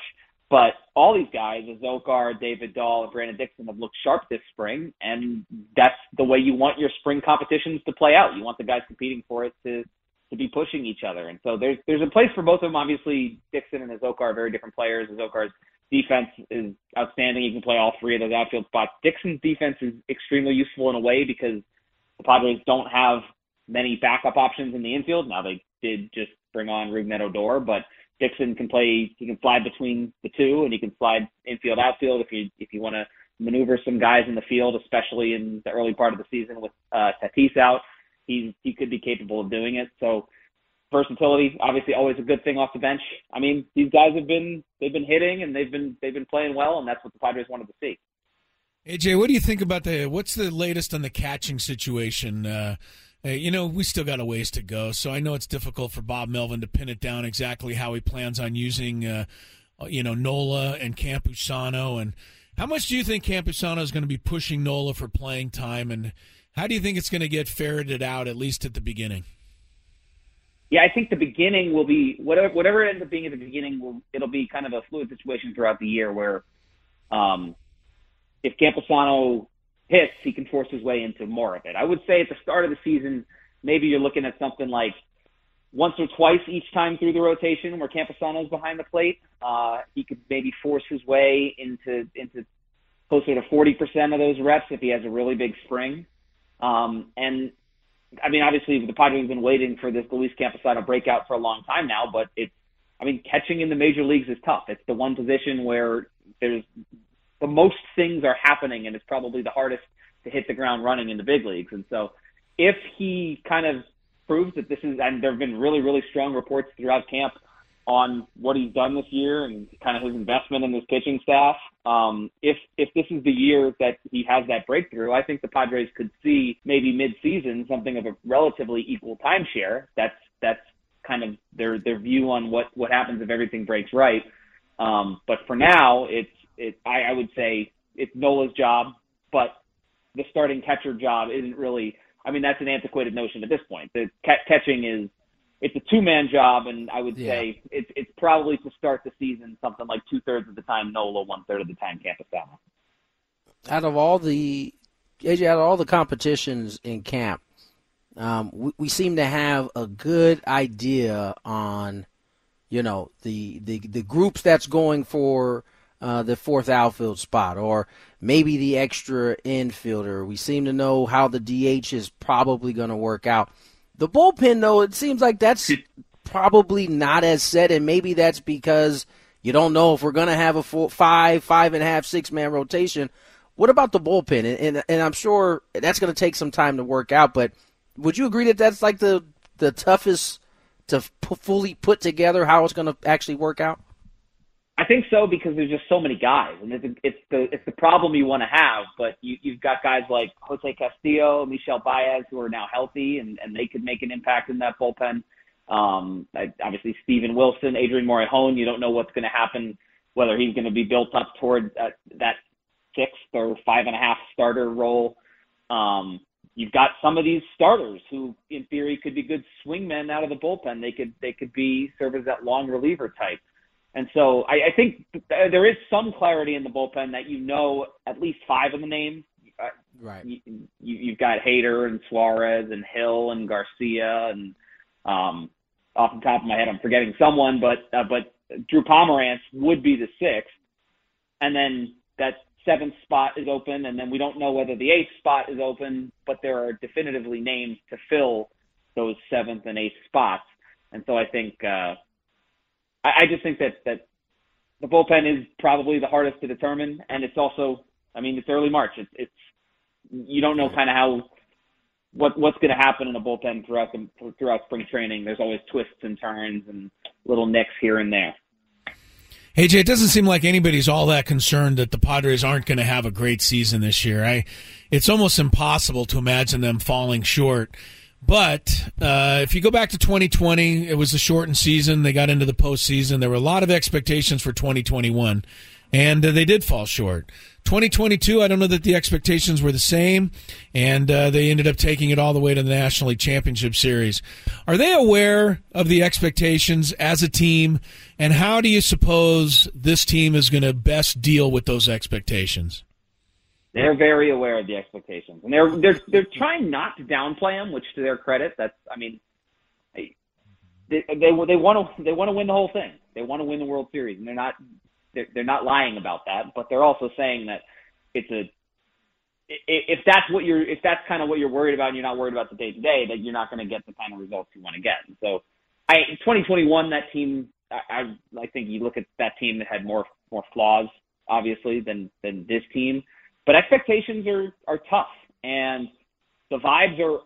Speaker 9: but all these guys, Azocar, David Dahl, and Brandon Dixon, have looked sharp this spring, and that's the way you want your spring competitions to play out. You want the guys competing for it to to be pushing each other, and so there's there's a place for both of them. Obviously, Dixon and Azocar are very different players. Azocar's defense is outstanding. He can play all three of those outfield spots. Dixon's defense is extremely useful in a way because the Padres don't have many backup options in the infield. Now they did just bring on Rougned Odor, but Dixon can play. He can slide between the two, and he can slide infield, outfield if you if you want to maneuver some guys in the field, especially in the early part of the season with uh, Tatis out. He's he could be capable of doing it. So versatility, obviously, always a good thing off the bench. I mean, these guys have been they've been hitting and they've been they've been playing well, and that's what the Padres wanted to see.
Speaker 4: AJ, what do you think about the what's the latest on the catching situation? Uh, Hey, you know, we still got a ways to go, so I know it's difficult for Bob Melvin to pin it down exactly how he plans on using, uh, you know, Nola and Campusano. And how much do you think Campusano is going to be pushing Nola for playing time? And how do you think it's going to get ferreted out, at least at the beginning?
Speaker 9: Yeah, I think the beginning will be whatever whatever it ends up being at the beginning. Will it'll be kind of a fluid situation throughout the year where, um, if Campusano hits, he can force his way into more of it. I would say at the start of the season, maybe you're looking at something like once or twice each time through the rotation where Campusano's behind the plate. Uh, he could maybe force his way into into closer to 40% of those reps if he has a really big spring. Um, and I mean, obviously, the Padres have been waiting for this Luis Campusano breakout for a long time now, but it's, I mean, catching in the major leagues is tough. It's the one position where there's the most things are happening, and it's probably the hardest to hit the ground running in the big leagues. And so, if he kind of proves that this is, and there have been really, really strong reports throughout camp on what he's done this year and kind of his investment in his pitching staff. Um, if if this is the year that he has that breakthrough, I think the Padres could see maybe mid-season something of a relatively equal timeshare. That's that's kind of their their view on what what happens if everything breaks right. Um, but for now, it's it, I, I would say it's Nola's job, but the starting catcher job isn't really. I mean, that's an antiquated notion at this point. The ca- catching is it's a two man job, and I would
Speaker 2: Yeah.
Speaker 9: say it's it's probably to start the season something like two thirds of the time Nola, one third of the time Campusano.
Speaker 2: out of all the AJ, out of all the competitions in camp, um, we, we seem to have a good idea on, you know, the the, the groups that's going for uh, the fourth outfield spot, or maybe the extra infielder. We seem to know how the DH is probably going to work out. The bullpen, though, it seems like that's probably not as set, and maybe that's because you don't know if we're going to have a full five, five and a half, six man rotation. What about the bullpen? And, and, and I'm sure that's going to take some time to work out, but would you agree that that's like the, the toughest to fully put together how it's going to actually work out?
Speaker 9: Think so because there's just so many guys, and it's, it's the it's the problem you want to have. But you, you've got guys like Jose Castillo, Michel Baez, who are now healthy, and, and they could make an impact in that bullpen. Um, I- obviously, Steven Wilson, Adrian Morejon. You don't know what's going to happen, whether he's going to be built up toward uh, that sixth or five and a half starter role. Um, you've got some of these starters who, in theory, could be good swingmen out of the bullpen. They could they could be serve as that long reliever type. And so I, I think th- there is some clarity in the bullpen that you know at least five of the names. Uh,
Speaker 2: Right.
Speaker 9: you, you, you've got Hader and Suarez and Hill and Garcia and um, off the top of my head, I'm forgetting someone, but uh, but Drew Pomeranz would be the sixth, and then that seventh spot is open, and then we don't know whether the eighth spot is open, but there are definitively names to fill those seventh and eighth spots, and so I think uh, I, I just think that that the bullpen is probably the hardest to determine, and it's also, I mean, it's early March. It's it's you don't know kind of how what what's going to happen in a bullpen throughout the throughout spring training. There's always twists and turns and little nicks here and there.
Speaker 4: AJ, it doesn't seem like anybody's all that concerned that the Padres aren't going to have a great season this year. I, it's almost impossible to imagine them falling short. But uh, if you go back to 2020, it was a shortened season. They got into the postseason. There were a lot of expectations for 2021, and uh, they did fall short. 2022, I don't know that the expectations were the same, and uh, they ended up taking it all the way to the National League Championship Series. Are they aware of the expectations as a team, and how do you suppose this team is going to best deal with those expectations?
Speaker 9: They're very aware of the expectations, and they're they're they're trying not to downplay them. Which, to their credit, that's I mean, they they they, want to they want to win the whole thing. They want to win the World Series, and they're not they're, they're not lying about that. But they're also saying that it's a if that's what you're if that's kind of what you're worried about, and you're not worried about the day to day, that you're not going to get the kind of results you want to get. So, I 2021 that team, I, I I think you look at that team that had more more flaws obviously than than this team, but expectations are are tough, and the vibes are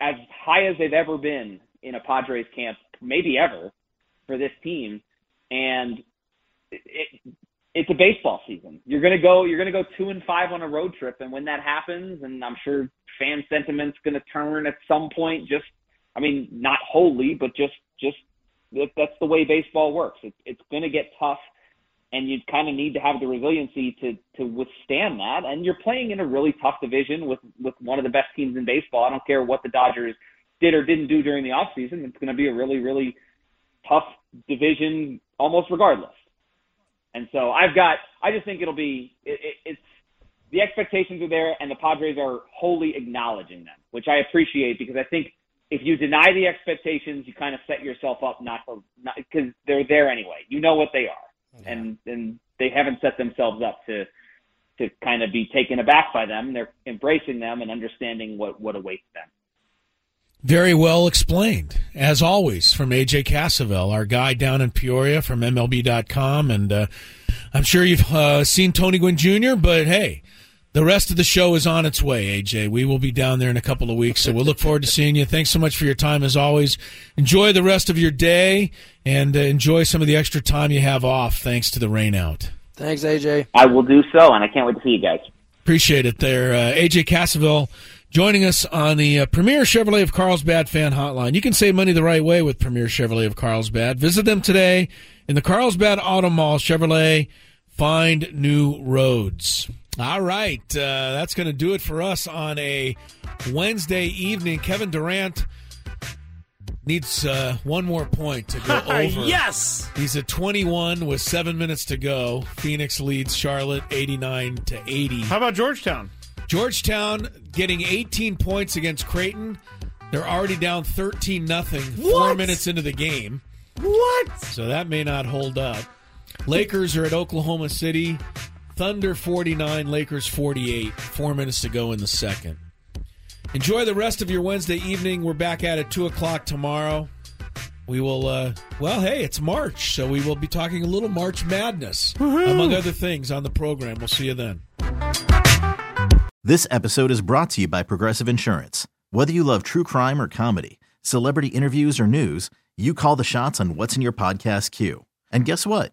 Speaker 9: as high as they've ever been in a Padres camp, maybe ever, for this team, and it, it, it's a baseball season. You're gonna go. You're gonna go two and five on a road trip, and when that happens, and I'm sure fan sentiment's gonna turn at some point. Just, I mean, not wholly, but just, just that, that's the way baseball works. It, it's gonna get tough, and you kind of need to have the resiliency to to withstand that. And you're playing in a really tough division with with one of the best teams in baseball. I don't care what the Dodgers did or didn't do during the off season. It's going to be a really, really tough division, almost regardless. And so I've got, I just think it'll be, it, it, it's, the expectations are there and the Padres are wholly acknowledging them, which I appreciate because I think if you deny the expectations, you kind of set yourself up not to, not, because they're there anyway. You know what they are. And, and they haven't set themselves up to, to kind of be taken aback by them. They're embracing them and understanding what, what awaits them.
Speaker 4: Very well explained, as always, from AJ Cassavell, our guy down in Peoria from MLB.com. And uh, I'm sure you've uh, seen Tony Gwynn Jr., but hey, the rest of the show is on its way, AJ. We will be down there in a couple of weeks, so we'll look forward to seeing you. Thanks so much for your time, as always. Enjoy the rest of your day and uh, enjoy some of the extra time you have off thanks to the rain out.
Speaker 2: Thanks, AJ.
Speaker 9: I will do so, and I can't wait to see you guys.
Speaker 4: Appreciate it there. Uh, AJ Cassavell joining us on the uh, Premier Chevrolet of Carlsbad fan hotline. You can save money the right way with Premier Chevrolet of Carlsbad. Visit them today in the Carlsbad Auto Mall. Chevrolet, find new roads. All right, uh, that's going to do it for us on a Wednesday evening. Kevin Durant needs uh, one more point to go over.
Speaker 5: yes.
Speaker 4: He's at 21 with seven minutes to go. Phoenix leads Charlotte 89 to 80.
Speaker 5: How about Georgetown?
Speaker 4: Georgetown getting 18 points against Creighton. They're already down 13 nothing. Four minutes into the game.
Speaker 5: What?
Speaker 4: So that may not hold up. Lakers are at Oklahoma City. Thunder 49, Lakers 48. Four minutes to go in the second. Enjoy the rest of your Wednesday evening. We're back at it 2 o'clock tomorrow. We will, uh, well, hey, it's March, so we will be talking a little March madness, among other things, on the program. We'll see you then.
Speaker 7: This episode is brought to you by Progressive Insurance. Whether you love true crime or comedy, celebrity interviews or news, you call the shots on what's in your podcast queue. And guess what?